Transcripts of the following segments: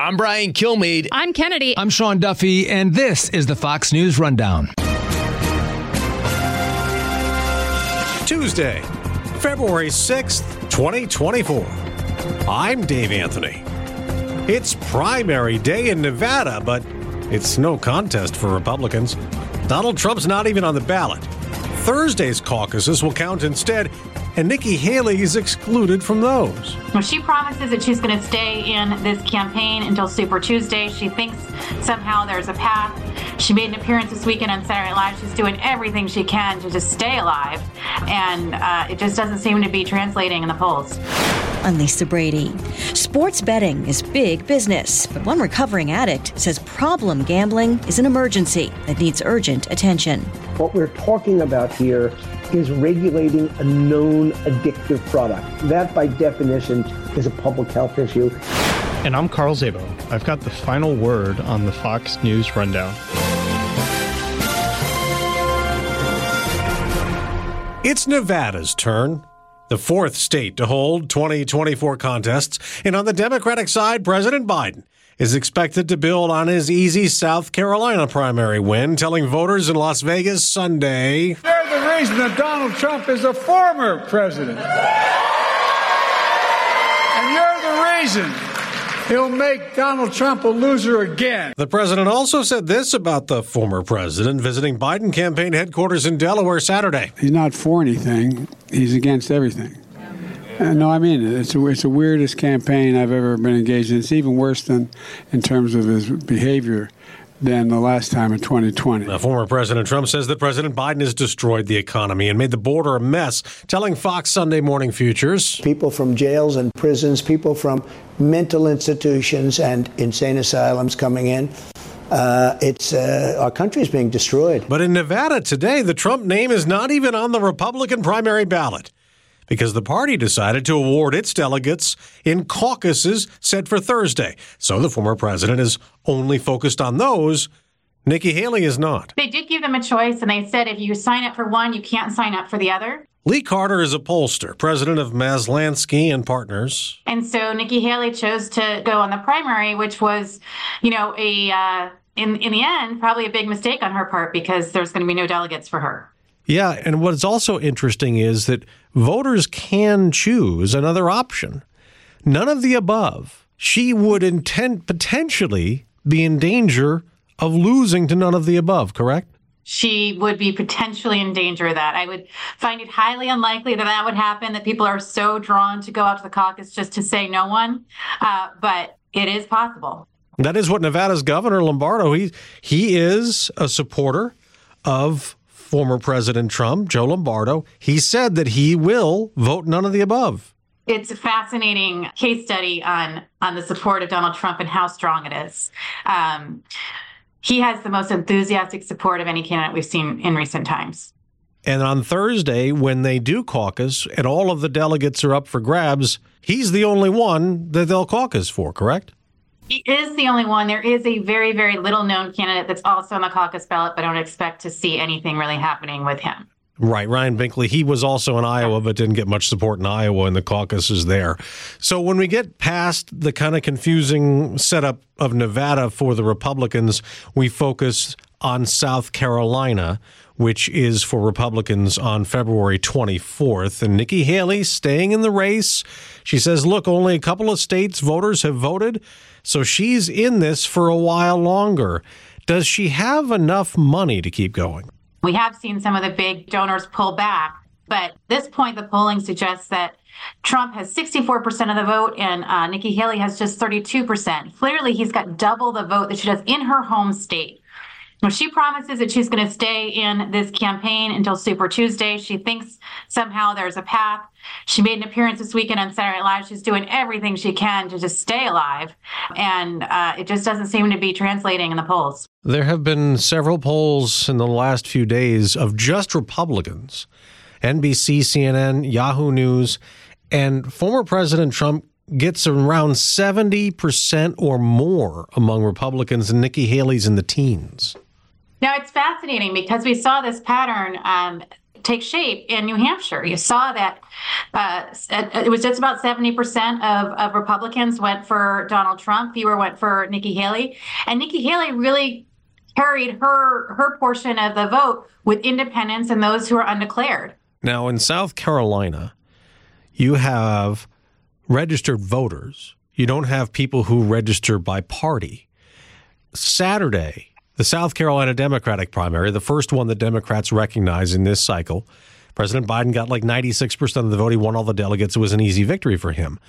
I'm Brian Kilmeade. I'm Kennedy. I'm Sean Duffy, and this is the Fox News Rundown. Tuesday, February 6th, 2024. I'm Dave Anthony. It's primary day in Nevada, but it's no contest for Republicans. Donald Trump's not even on the ballot. Thursday's caucuses will count instead, and Nikki Haley is excluded from those. Well, she promises that she's going to stay in this campaign until Super Tuesday. She thinks somehow there's a path. She made an appearance this weekend on Saturday Night Live. She's doing everything she can to just stay alive, and uh, it just doesn't seem to be translating in the polls. I'm Lisa Brady. Sports betting is big business, but one recovering addict says problem gambling is an emergency that needs urgent attention. What we're talking about here is regulating a known addictive product. That, by definition, is a public health issue. And I'm Carl Szabo. I've got the final word on the Fox News Rundown. It's Nevada's turn, the fourth state to hold 2024 contests. And on the Democratic side, President Biden is expected to build on his easy South Carolina primary win, telling voters in Las Vegas Sunday. They're the reason that Donald Trump is a former president. And you're the reason He'll make Donald Trump a loser again. The president also said this about the former president visiting Biden campaign headquarters in Delaware Saturday. He's not for anything, he's against everything. Uh, no, I mean it's a, it's the weirdest campaign I've ever been engaged in. It's even worse than in terms of his behavior than the last time in 2020. Now, former President Trump says that President Biden has destroyed the economy and made the border a mess, telling Fox Sunday Morning Futures. People from jails and prisons, people from mental institutions and insane asylums coming in. Uh, it's uh, our country is being destroyed. But in Nevada today, the Trump name is not even on the Republican primary ballot because the party decided to award its delegates in caucuses set for Thursday. So the former president is only focused on those. Nikki Haley is not. They did give them a choice, and they said if you sign up for one, you can't sign up for the other. Lee Carter is a pollster, president of Maslansky and Partners. And so Nikki Haley chose to go on the primary, which was, you know, a uh, in in the end probably a big mistake on her part because there's going to be no delegates for her. Yeah, and what's also interesting is that voters can choose another option. None of the above. She would intend potentially be in danger of losing to none of the above, correct? She would be potentially in danger of that. I would find it highly unlikely that that would happen, that people are so drawn to go out to the caucus just to say no one. Uh, but it is possible. That is what Nevada's governor Lombardo, he, he is a supporter of former President Trump, Joe Lombardo, he said that he will vote none of the above. It's a fascinating case study on on the support of Donald Trump and how strong it is. Um, he has the most enthusiastic support of any candidate we've seen in recent times. And on Thursday, when they do caucus and all of the delegates are up for grabs, he's the only one that they'll caucus for, correct? He is the only one. There is a very, very little known candidate that's also on the caucus ballot, but I don't expect to see anything really happening with him. Right. Ryan Binkley, he was also in Iowa, but didn't get much support in Iowa in the caucuses there. So when we get past the kind of confusing setup of Nevada for the Republicans, we focus on South Carolina, which is for Republicans on February 24th. And Nikki Haley staying in the race. She says, look, only a couple of states voters have voted. So she's in this for a while longer. Does she have enough money to keep going? We have seen some of the big donors pull back, but this point, the polling suggests that Trump has 64% of the vote and uh, Nikki Haley has just 32%. Clearly, he's got double the vote that she does in her home state. She promises that she's going to stay in this campaign until Super Tuesday. She thinks somehow there's a path. She made an appearance this weekend on Saturday Night Live. She's doing everything she can to just stay alive. And uh, it just doesn't seem to be translating in the polls. There have been several polls in the last few days of just Republicans NBC, CNN, Yahoo News, and former President Trump gets around 70% or more among Republicans, and Nikki Haley's in the teens. Now, it's fascinating because we saw this pattern um, take shape in New Hampshire. You saw that uh, it was just about 70% of, of Republicans went for Donald Trump, fewer went for Nikki Haley. And Nikki Haley really carried her her portion of the vote with independents and those who are undeclared. Now, in South Carolina, you have registered voters. You don't have people who register by party. Saturday, the South Carolina Democratic primary, the first one that Democrats recognize in this cycle. President Biden got like 96% of the vote. He won all the delegates. It was an easy victory for him.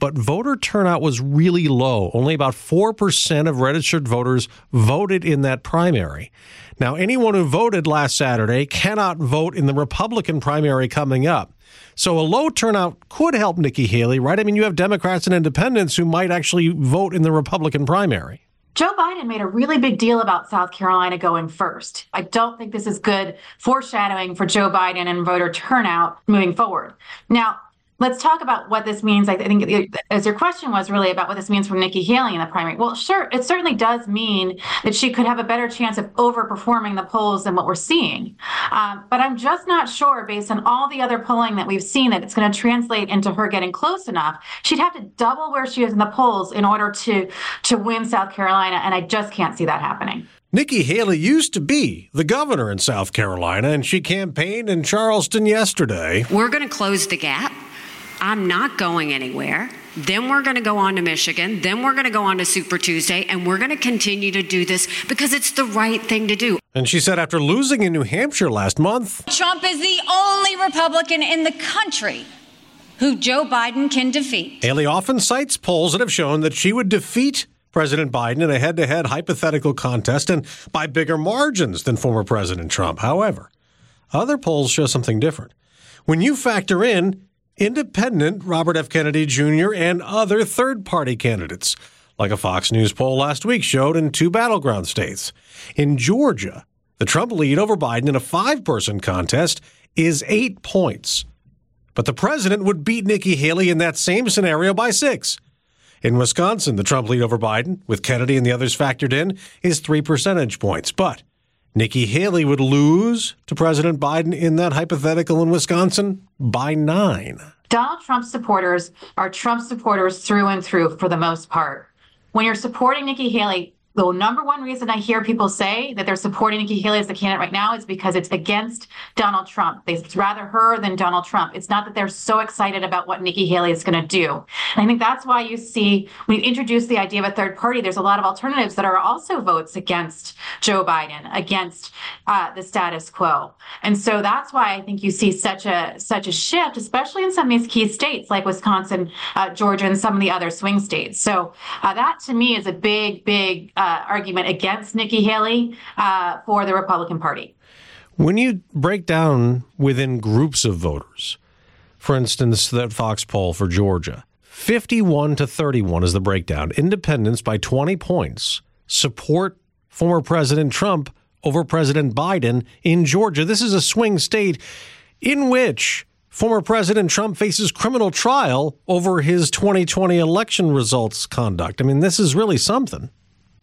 But voter turnout was really low. Only about 4% of registered voters voted in that primary. Now, anyone who voted last Saturday cannot vote in the Republican primary coming up. So a low turnout could help Nikki Haley, right? I mean, you have Democrats and independents who might actually vote in the Republican primary. Joe Biden made a really big deal about South Carolina going first. I don't think this is good foreshadowing for Joe Biden and voter turnout moving forward. Now, Let's talk about what this means. I think, as your question was really about what this means for Nikki Haley in the primary. Well, sure, it certainly does mean that she could have a better chance of overperforming the polls than what we're seeing. Um, but I'm just not sure, based on all the other polling that we've seen, that it's going to translate into her getting close enough. She'd have to double where she is in the polls in order to to win South Carolina, and I just can't see that happening. Nikki Haley used to be the governor in South Carolina, and she campaigned in Charleston yesterday. We're going to close the gap. I'm not going anywhere. Then we're going to go on to Michigan. Then we're going to go on to Super Tuesday. And we're going to continue to do this because it's the right thing to do. And she said after losing in New Hampshire last month Trump is the only Republican in the country who Joe Biden can defeat. Haley often cites polls that have shown that she would defeat President Biden in a head to head hypothetical contest and by bigger margins than former President Trump. However, other polls show something different. When you factor in independent Robert F. Kennedy Jr. and other third party candidates, like a Fox News poll last week showed in two battleground states. In Georgia, the Trump lead over Biden in a five person contest is eight points. But the president would beat Nikki Haley in that same scenario by six. In Wisconsin, the Trump lead over Biden, with Kennedy and the others factored in, is three percentage points. But Nikki Haley would lose to President Biden in that hypothetical in Wisconsin by nine. Donald Trump supporters are Trump supporters through and through for the most part. When you're supporting Nikki Haley, the number one reason I hear people say that they're supporting Nikki Haley as the candidate right now is because it's against Donald Trump. It's rather her than Donald Trump. It's not that they're so excited about what Nikki Haley is going to do. And I think that's why you see when you introduce the idea of a third party, there's a lot of alternatives that are also votes against Joe Biden, against uh, the status quo. And so that's why I think you see such a such a shift, especially in some of these key states like Wisconsin, uh, Georgia, and some of the other swing states. So uh, that to me is a big, big uh, argument against Nikki Haley uh, for the Republican Party. When you break down within groups of voters, for instance, that Fox poll for Georgia, 51 to 31 is the breakdown. Independents by 20 points support former President Trump over President Biden in Georgia. This is a swing state in which former President Trump faces criminal trial over his 2020 election results conduct. I mean, this is really something.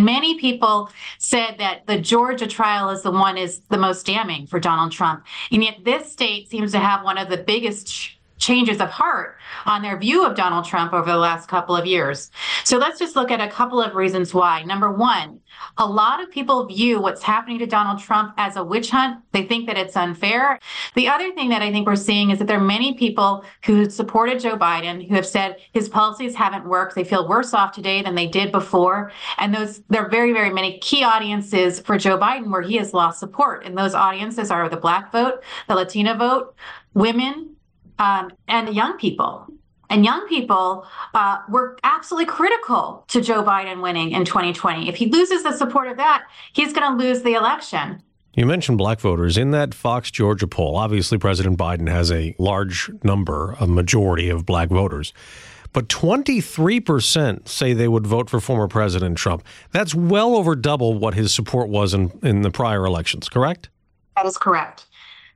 Many people said that the Georgia trial is the one is the most damning for Donald Trump. And yet this state seems to have one of the biggest changes of heart on their view of Donald Trump over the last couple of years. So let's just look at a couple of reasons why. Number one, a lot of people view what's happening to Donald Trump as a witch hunt. They think that it's unfair. The other thing that I think we're seeing is that there are many people who supported Joe Biden who have said his policies haven't worked. They feel worse off today than they did before. And those there are very, very many key audiences for Joe Biden where he has lost support. And those audiences are the black vote, the Latina vote, women, um, and young people. And young people uh, were absolutely critical to Joe Biden winning in 2020. If he loses the support of that, he's going to lose the election. You mentioned black voters. In that Fox Georgia poll, obviously President Biden has a large number, a majority of black voters. But 23% say they would vote for former President Trump. That's well over double what his support was in, in the prior elections, correct? That is correct.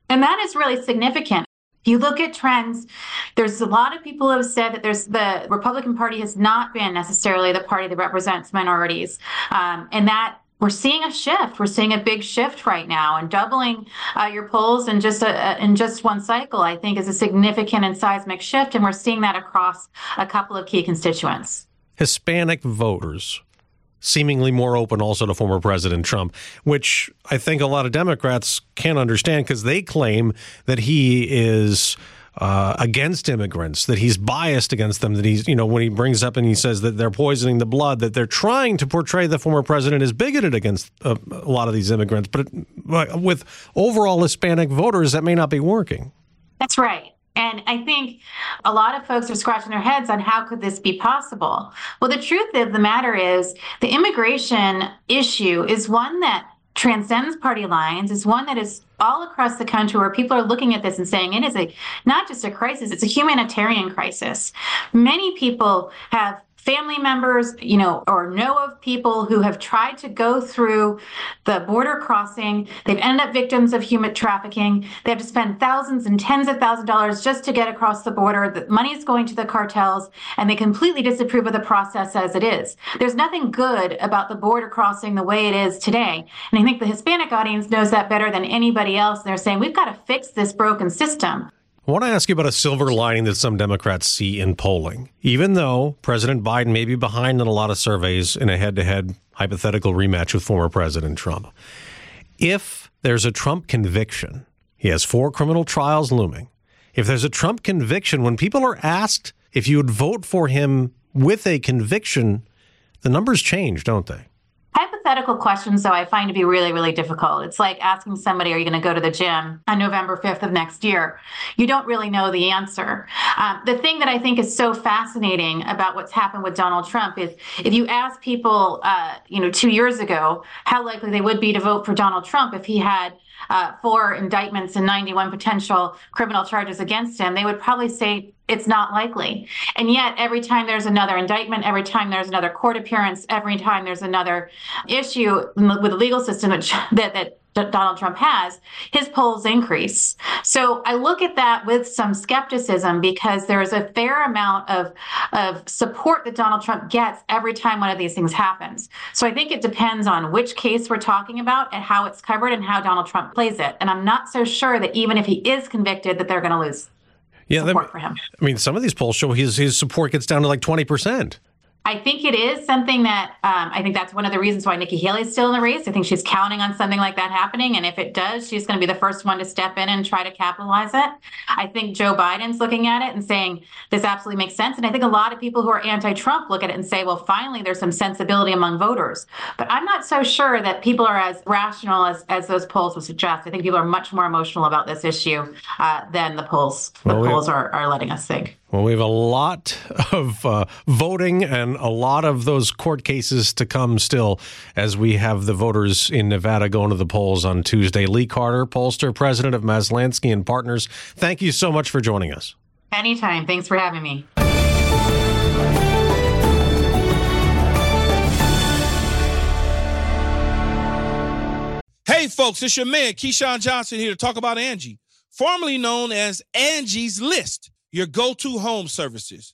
And that is really significant. You look at trends, there's a lot of people who have said that there's the Republican Party has not been necessarily the party that represents minorities, um, and that we're seeing a shift. We're seeing a big shift right now, and doubling uh, your polls in just a, in just one cycle, I think, is a significant and seismic shift, and we're seeing that across a couple of key constituents. Hispanic voters seemingly more open also to former President Trump, which I think a lot of Democrats can't understand because they claim that he is uh, against immigrants, that he's biased against them, that he's, you know, when he brings up and he says that they're poisoning the blood, that they're trying to portray the former president as bigoted against a, uh, a lot of these immigrants. But with overall Hispanic voters, that may not be working. That's right. And I think a lot of folks are scratching their heads on how could this be possible? Well, the truth of the matter is the immigration issue is one that transcends party lines is one that is all across the country where people are looking at this and saying it is a not just a crisis it's a humanitarian crisis many people have family members, you know, or know of people who have tried to go through the border crossing. They've ended up victims of human trafficking. They have to spend thousands and tens of thousands of dollars just to get across the border. The money is going to the cartels, and they completely disapprove of the process as it is. There's nothing good about the border crossing the way it is today. And I think the Hispanic audience knows that better than anybody else. They're saying, we've got to fix this broken system. I want to ask you about a silver lining that some Democrats see in polling. Even though President Biden may be behind in a lot of surveys in a head to head hypothetical rematch with former President Trump, if there's a Trump conviction, he has four criminal trials looming. If there's a Trump conviction, when people are asked if you would vote for him with a conviction, the numbers change, don't they? Hypothetical questions, though, I find to be really, really difficult. It's like asking somebody, Are you going to go to the gym on November 5th of next year? You don't really know the answer. Um, the thing that I think is so fascinating about what's happened with Donald Trump is if you ask people, uh, you know, two years ago, how likely they would be to vote for Donald Trump if he had uh, four indictments and 91 potential criminal charges against him, they would probably say it's not likely. And yet, every time there's another indictment, every time there's another court appearance, every time there's another issue with the legal system that, that Donald Trump has, his polls increase. So I look at that with some skepticism because there is a fair amount of, of support that Donald Trump gets every time one of these things happens. So I think it depends on which case we're talking about and how it's covered and how Donald Trump plays it. And I'm not so sure that even if he is convicted, that they're going to lose. Yeah, support that, for him. I mean, some of these polls show his his support gets down to like twenty percent. I think it is something that um, I think that's one of the reasons why Nikki Haley is still in the race. I think she's counting on something like that happening. And if it does, she's going to be the first one to step in and try to capitalize it. I think Joe Biden's looking at it and saying this absolutely makes sense. And I think a lot of people who are anti Trump look at it and say, well, finally, there's some sensibility among voters. But I'm not so sure that people are as rational as, as those polls would suggest. I think people are much more emotional about this issue uh, than the polls, the well, polls are, are letting us think. Well, we have a lot of uh, voting and a lot of those court cases to come still as we have the voters in Nevada going to the polls on Tuesday. Lee Carter, pollster, president of Maslansky and Partners, thank you so much for joining us. Anytime. Thanks for having me. Hey, folks, it's your man, Keyshawn Johnson, here to talk about Angie, formerly known as Angie's List your go to home services.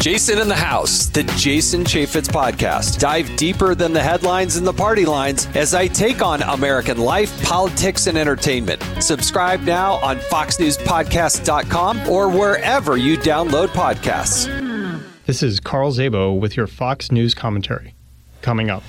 Jason in the House, the Jason Chaffetz podcast. Dive deeper than the headlines and the party lines as I take on American life, politics, and entertainment. Subscribe now on FoxNewsPodcast.com or wherever you download podcasts. This is Carl Szabo with your Fox News commentary. Coming up.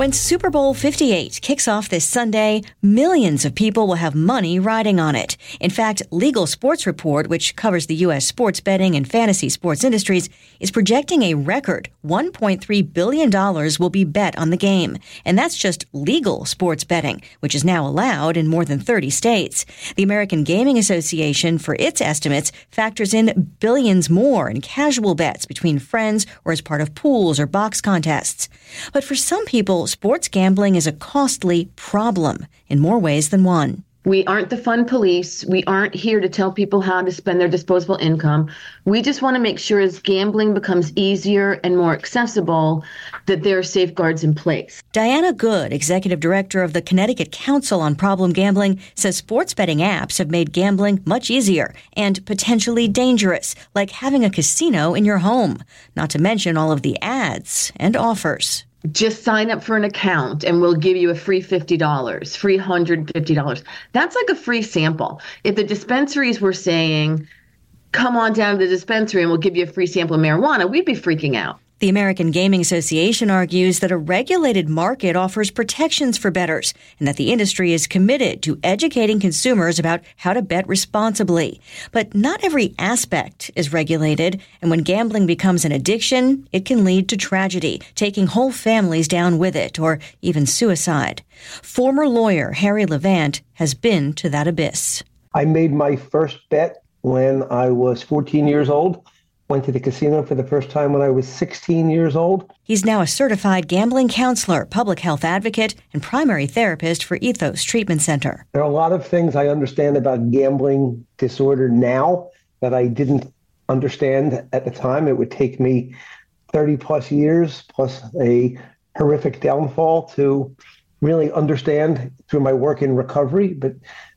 When Super Bowl 58 kicks off this Sunday, millions of people will have money riding on it. In fact, Legal Sports Report, which covers the U.S. sports betting and fantasy sports industries, is projecting a record $1.3 billion will be bet on the game. And that's just legal sports betting, which is now allowed in more than 30 states. The American Gaming Association, for its estimates, factors in billions more in casual bets between friends or as part of pools or box contests. But for some people, sports gambling is a costly problem in more ways than one. We aren't the fun police. We aren't here to tell people how to spend their disposable income. We just want to make sure as gambling becomes easier and more accessible, that there are safeguards in place. Diana Goode, executive director of the Connecticut Council on Problem Gambling, says sports betting apps have made gambling much easier and potentially dangerous, like having a casino in your home, not to mention all of the ads and offers just sign up for an account and we'll give you a free $50, free $150. That's like a free sample. If the dispensaries were saying, come on down to the dispensary and we'll give you a free sample of marijuana, we'd be freaking out. The American Gaming Association argues that a regulated market offers protections for bettors and that the industry is committed to educating consumers about how to bet responsibly. But not every aspect is regulated, and when gambling becomes an addiction, it can lead to tragedy, taking whole families down with it or even suicide. Former lawyer Harry Levant has been to that abyss. I made my first bet when I was 14 years old went to the casino for the first time when I was 16 years old. He's now a certified gambling counselor, public health advocate, and primary therapist for Ethos Treatment Center. There are a lot of things I understand about gambling disorder now that I didn't understand at the time. It would take me 30 plus years plus a horrific downfall to really understand through my work in recovery. But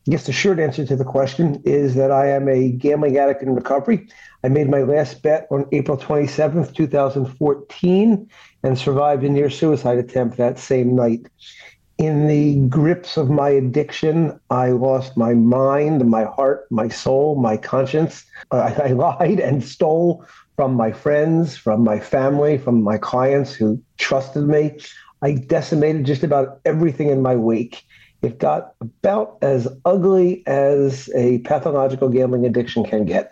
I guess the short answer to the question is that I am a gambling addict in recovery. I made my last bet on April 27th, 2014, and survived a near suicide attempt that same night. In the grips of my addiction, I lost my mind, my heart, my soul, my conscience. I, I lied and stole from my friends, from my family, from my clients who trusted me. I decimated just about everything in my wake. It got about as ugly as a pathological gambling addiction can get.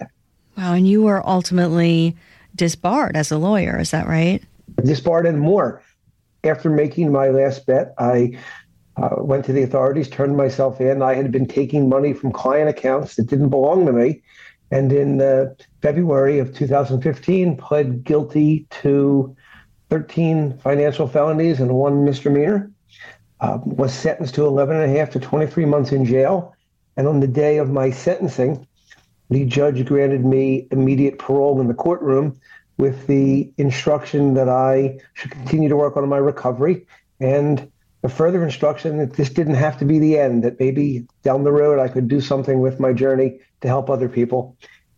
Wow. And you were ultimately disbarred as a lawyer. Is that right? Disbarred and more. After making my last bet, I uh, went to the authorities, turned myself in. I had been taking money from client accounts that didn't belong to me. And in uh, February of 2015, pled guilty to 13 financial felonies and one misdemeanor. Uh, was sentenced to 11 and a half to 23 months in jail. And on the day of my sentencing, the judge granted me immediate parole in the courtroom with the instruction that I should continue to work on my recovery and a further instruction that this didn't have to be the end, that maybe down the road I could do something with my journey to help other people.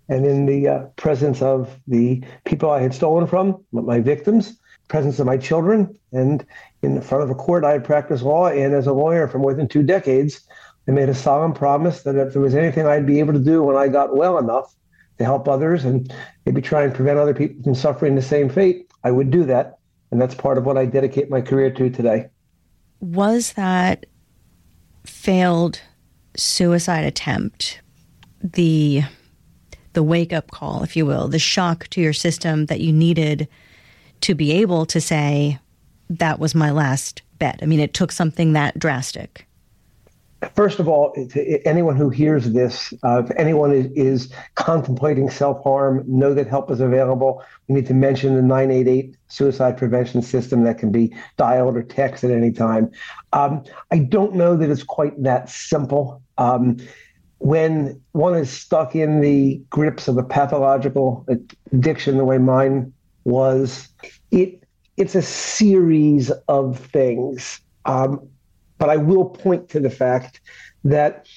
And in the uh, presence of the people I had stolen from, my victims, presence of my children, and in front of a court I had practiced law and as a lawyer for more than two decades, I made a solemn promise that if there was anything I'd be able to do when I got well enough to help others and maybe try and prevent other people from suffering the same fate, I would do that. And that's part of what I dedicate my career to today. Was that failed suicide attempt the the wake up call, if you will, the shock to your system that you needed to be able to say, that was my last bet? I mean, it took something that drastic. First of all, anyone who hears this, uh, if anyone is, is contemplating self harm, know that help is available. We need to mention the 988 suicide prevention system that can be dialed or texted at any time. Um, I don't know that it's quite that simple. Um, when one is stuck in the grips of a pathological addiction the way mine was, it it's a series of things. Um, but I will point to the fact that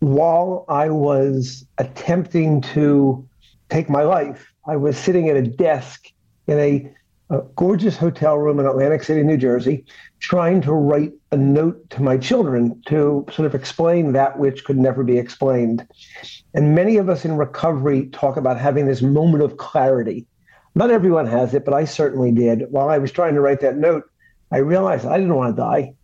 while I was attempting to take my life, I was sitting at a desk in a, a, gorgeous hotel room in Atlantic City, New Jersey, trying to write a note to my children to sort of explain that which could never be explained. And many of us in recovery talk about having this moment of clarity. Not everyone has it, but I certainly did. While I was trying to write that note, I realized I didn't want to die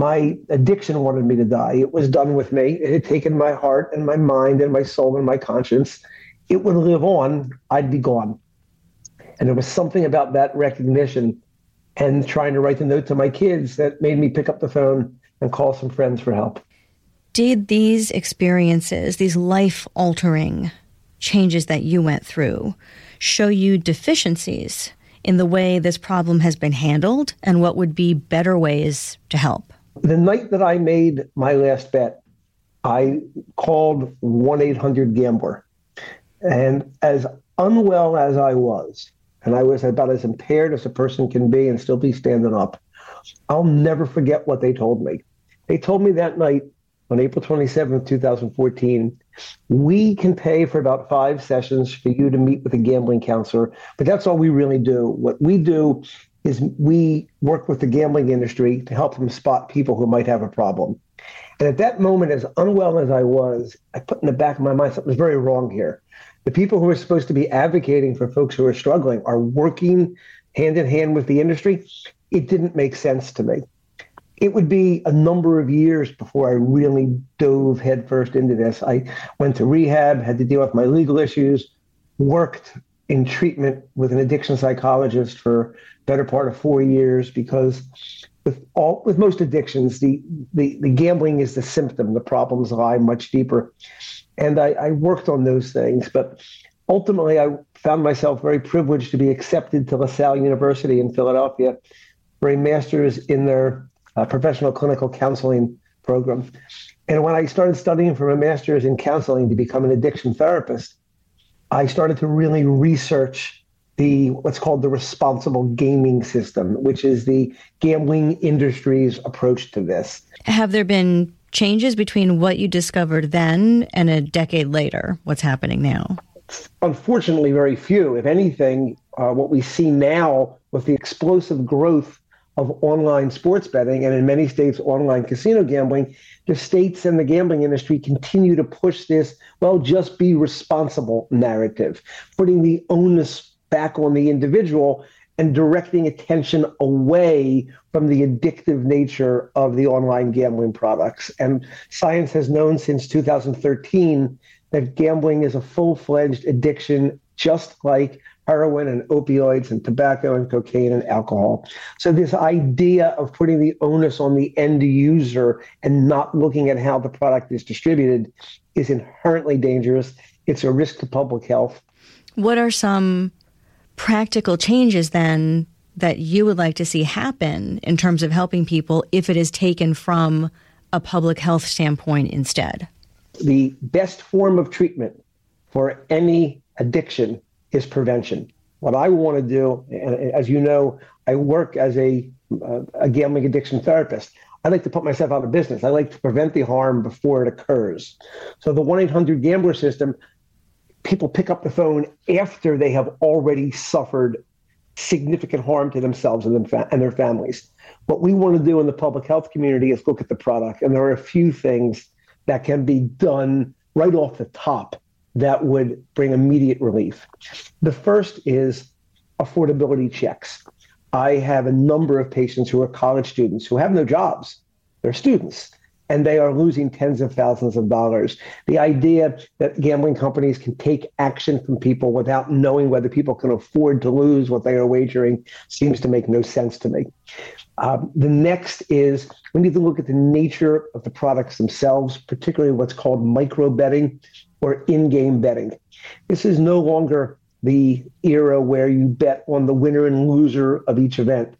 my addiction wanted me to die. It was done with me. It had taken my heart and my mind and my soul and my conscience. It would live on. I'd be gone. And there was something about that recognition and trying to write the note to my kids that made me pick up the phone and call some friends for help. Did these experiences, these life altering changes that you went through, show you deficiencies in the way this problem has been handled and what would be better ways to help? The night that I made my last bet, I called 1 800 Gambler. And as unwell as I was, and I was about as impaired as a person can be and still be standing up, I'll never forget what they told me. They told me that night on April 27th, 2014, we can pay for about five sessions for you to meet with a gambling counselor, but that's all we really do. What we do is we work with the gambling industry to help them spot people who might have a problem. And at that moment, as unwell as I was, I put in the back of my mind something was very wrong here. The people who are supposed to be advocating for folks who are struggling are working hand in hand with the industry. It didn't make sense to me. It would be a number of years before I really dove headfirst into this. I went to rehab, had to deal with my legal issues, worked in treatment with an addiction psychologist for better part of four years because with all with most addictions, the the, the gambling is the symptom. The problems lie much deeper, and I, I worked on those things. But ultimately, I found myself very privileged to be accepted to LaSalle University in Philadelphia for a master's in their uh, professional clinical counseling program. And when I started studying for a master's in counseling to become an addiction therapist, I started to really research the what's called the responsible gaming system, which is the gambling industry's approach to this. Have there been changes between what you discovered then and a decade later? What's happening now? Unfortunately, very few. If anything, uh, what we see now with the explosive growth of online sports betting and in many states online casino gambling, the states and the gambling industry continue to push this, well, just be responsible narrative, putting the onus back on the individual and directing attention away from the addictive nature of the online gambling products. And science has known since 2013 that gambling is a full fledged addiction, just like heroin and opioids and tobacco and cocaine and alcohol. So, this idea of putting the onus on the end user and not looking at how the product is distributed is inherently dangerous. It's a risk to public health. What are some practical changes then that you would like to see happen in terms of helping people if it is taken from a public health standpoint instead? The best form of treatment for any addiction is prevention. What I want to do, and as you know, I work as a, uh, a gambling addiction therapist. I like to put myself out of business. I like to prevent the harm before it occurs. So the 1 800 Gambler system people pick up the phone after they have already suffered significant harm to themselves and, them and their families. What we want to do in the public health community is look at the product, and there are a few things that can be done right off the top that would bring immediate relief. The first is affordability checks. I have a number of patients who are college students who have no jobs. They're students and they are losing tens of thousands of dollars. The idea that gambling companies can take action from people without knowing whether people can afford to lose what they are wagering seems to make no sense to me. Um, the next is we need to look at the nature of the products themselves, particularly what's called micro betting or in game betting. This is no longer the era where you bet on the winner and loser of each event.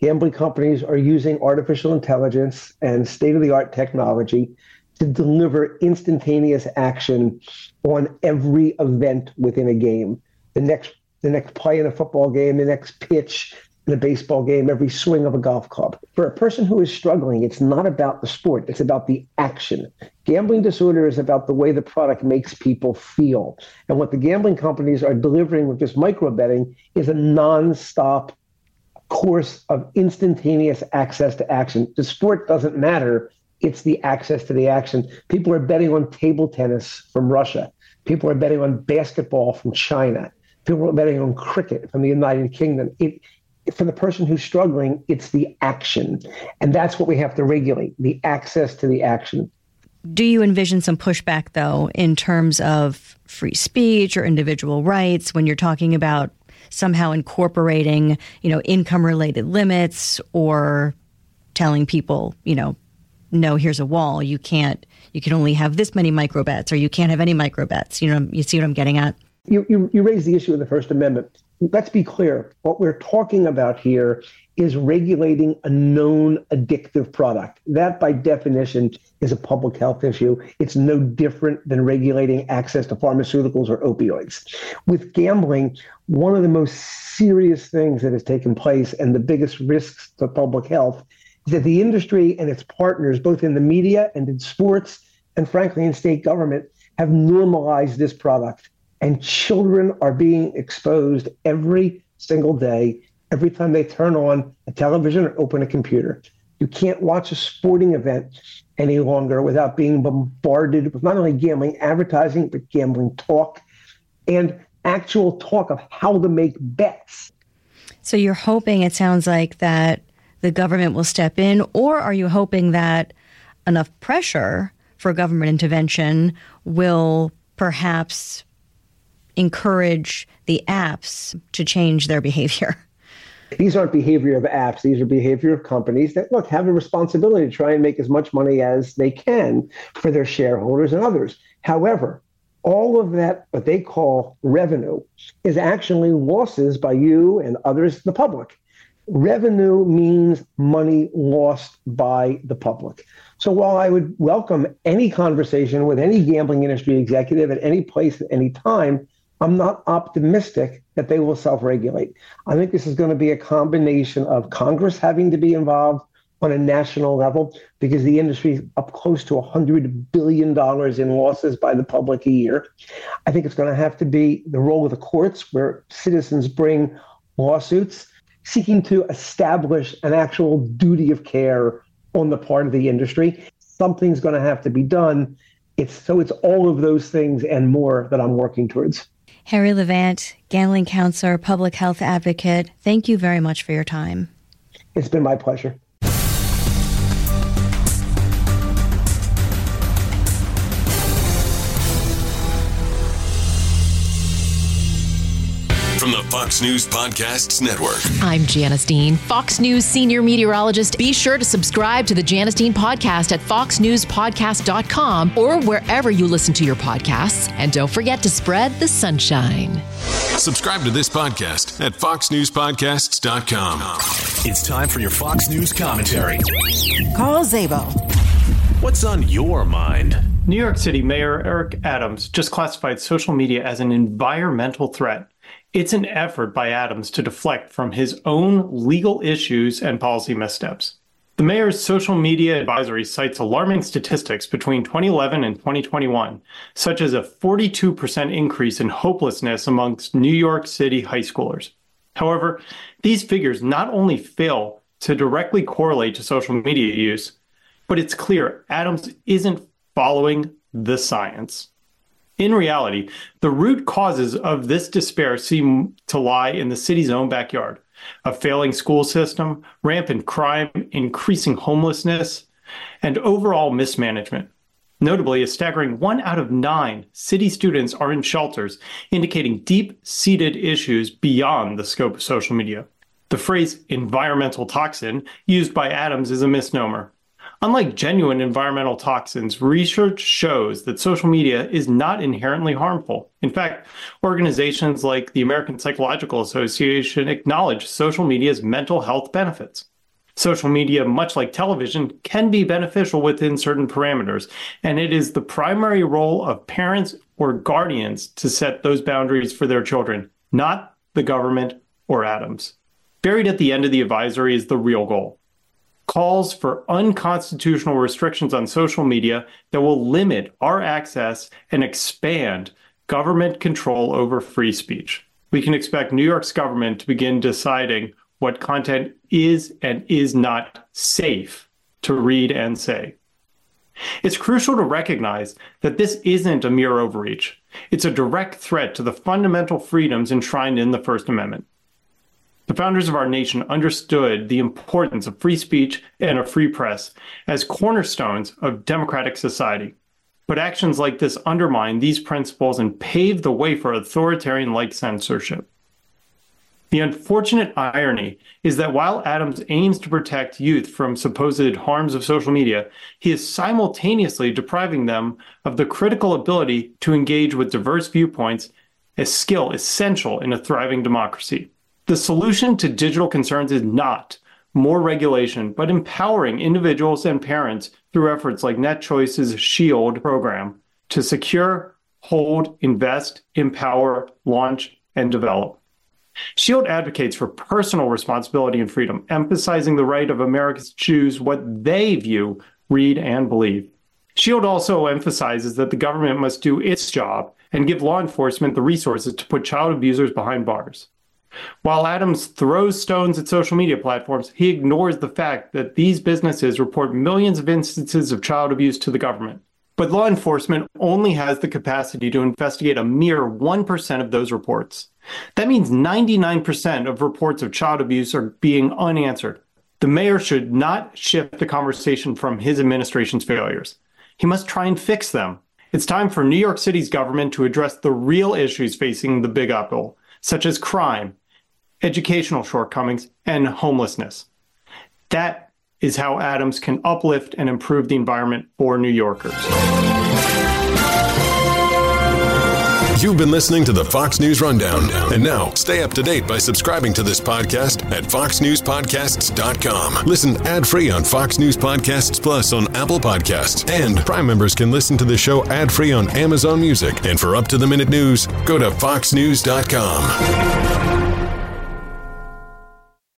Gambling companies are using artificial intelligence and state of the art technology to deliver instantaneous action on every event within a game. The next the next play in a football game, the next pitch, in a baseball game, every swing of a golf club. For a person who is struggling, it's not about the sport, it's about the action. Gambling disorder is about the way the product makes people feel. And what the gambling companies are delivering with this micro betting is a non-stop course of instantaneous access to action. The sport doesn't matter, it's the access to the action. People are betting on table tennis from Russia. People are betting on basketball from China. People are betting on cricket from the United Kingdom. It, for the person who's struggling, it's the action. And that's what we have to regulate the access to the action. Do you envision some pushback, though, in terms of free speech or individual rights when you're talking about somehow incorporating, you know, income related limits or telling people, you know, no, here's a wall. You can't, you can only have this many micro bets or you can't have any micro bets. You know, you see what I'm getting at? You, you, you raise the issue of the First Amendment let's be clear. What we're talking about here is regulating a known addictive product. That, by definition, is a public health issue. It's no different than regulating access to pharmaceuticals or opioids. With gambling, one of the most serious things that has taken place and the biggest risks to public health is that the industry and its partners, both in the media and in sports, and frankly in state government, have normalized this product and children are being exposed every single day, every time they turn on a television or open a computer. You can't watch a sporting event any longer without being bombarded with not only gambling advertising, but gambling talk and actual talk of how to make bets. So you're hoping, it sounds like, that the government will step in, or are you hoping that enough pressure for government intervention will perhaps encourage the apps to change their behavior? These aren't behavior of apps. These are behavior of companies that look have a responsibility to try and make as much money as they can for their shareholders and others. However, all of that, what they call revenue, is actually losses by you and others, the public. Revenue means money lost by the public. So while I would welcome any conversation with any gambling industry executive at any place at any time, I'm not optimistic that they will self regulate. I think this is going to be a combination of Congress having to be involved on a national level because the industry is up close to $100 billion in losses by the public a year. I think it's going to have to be the role of the courts where citizens bring lawsuits seeking to establish an actual duty of care on the part of the industry. Something's going to have to be done. It's so it's all of those things and more that I'm working towards. Harry Levant, gambling counselor, public health advocate, thank you very much for your time. It's been my pleasure. Fox News Podcasts Network. I'm Janice Dean, Fox News senior meteorologist. Be sure to subscribe to the Janice Dean podcast at foxnewspodcast.com or wherever you listen to your podcasts. And don't forget to spread the sunshine. Subscribe to this podcast at foxnewspodcasts.com. It's time for your Fox News commentary. Carl Szabo. What's on your mind? New York City Mayor Eric Adams just classified social media as an environmental threat. It's an effort by Adams to deflect from his own legal issues and policy missteps. The mayor's social media advisory cites alarming statistics between 2011 and 2021, such as a 42% increase in hopelessness amongst New York City high schoolers. However, these figures not only fail to directly correlate to social media use, but it's clear Adams isn't following the science. In reality, the root causes of this despair seem to lie in the city's own backyard a failing school system, rampant crime, increasing homelessness, and overall mismanagement. Notably, a staggering one out of nine city students are in shelters, indicating deep seated issues beyond the scope of social media. The phrase environmental toxin used by Adams is a misnomer. Unlike genuine environmental toxins, research shows that social media is not inherently harmful. In fact, organizations like the American Psychological Association acknowledge social media's mental health benefits. Social media, much like television, can be beneficial within certain parameters, and it is the primary role of parents or guardians to set those boundaries for their children, not the government or Adams. Buried at the end of the advisory is the real goal calls for unconstitutional restrictions on social media that will limit our access and expand government control over free speech. We can expect New York's government to begin deciding what content is and is not safe to read and say. It's crucial to recognize that this isn't a mere overreach. It's a direct threat to the fundamental freedoms enshrined in the First Amendment. The founders of our nation understood the importance of free speech and a free press as cornerstones of democratic society. But actions like this undermine these principles and pave the way for authoritarian like censorship. The unfortunate irony is that while Adams aims to protect youth from supposed harms of social media, he is simultaneously depriving them of the critical ability to engage with diverse viewpoints, a skill essential in a thriving democracy. The solution to digital concerns is not more regulation, but empowering individuals and parents through efforts like NetChoice's SHIELD program to secure, hold, invest, empower, launch, and develop. SHIELD advocates for personal responsibility and freedom, emphasizing the right of Americans to choose what they view, read, and believe. SHIELD also emphasizes that the government must do its job and give law enforcement the resources to put child abusers behind bars. While Adams throws stones at social media platforms, he ignores the fact that these businesses report millions of instances of child abuse to the government. But law enforcement only has the capacity to investigate a mere 1% of those reports. That means 99% of reports of child abuse are being unanswered. The mayor should not shift the conversation from his administration's failures. He must try and fix them. It's time for New York City's government to address the real issues facing the Big Apple, such as crime, educational shortcomings, and homelessness. That is how Adams can uplift and improve the environment for New Yorkers. You've been listening to the Fox News Rundown. And now, stay up to date by subscribing to this podcast at foxnewspodcasts.com. Listen ad free on Fox News Podcasts Plus on Apple Podcasts. And Prime members can listen to the show ad free on Amazon Music. And for up to the minute news, go to foxnews.com.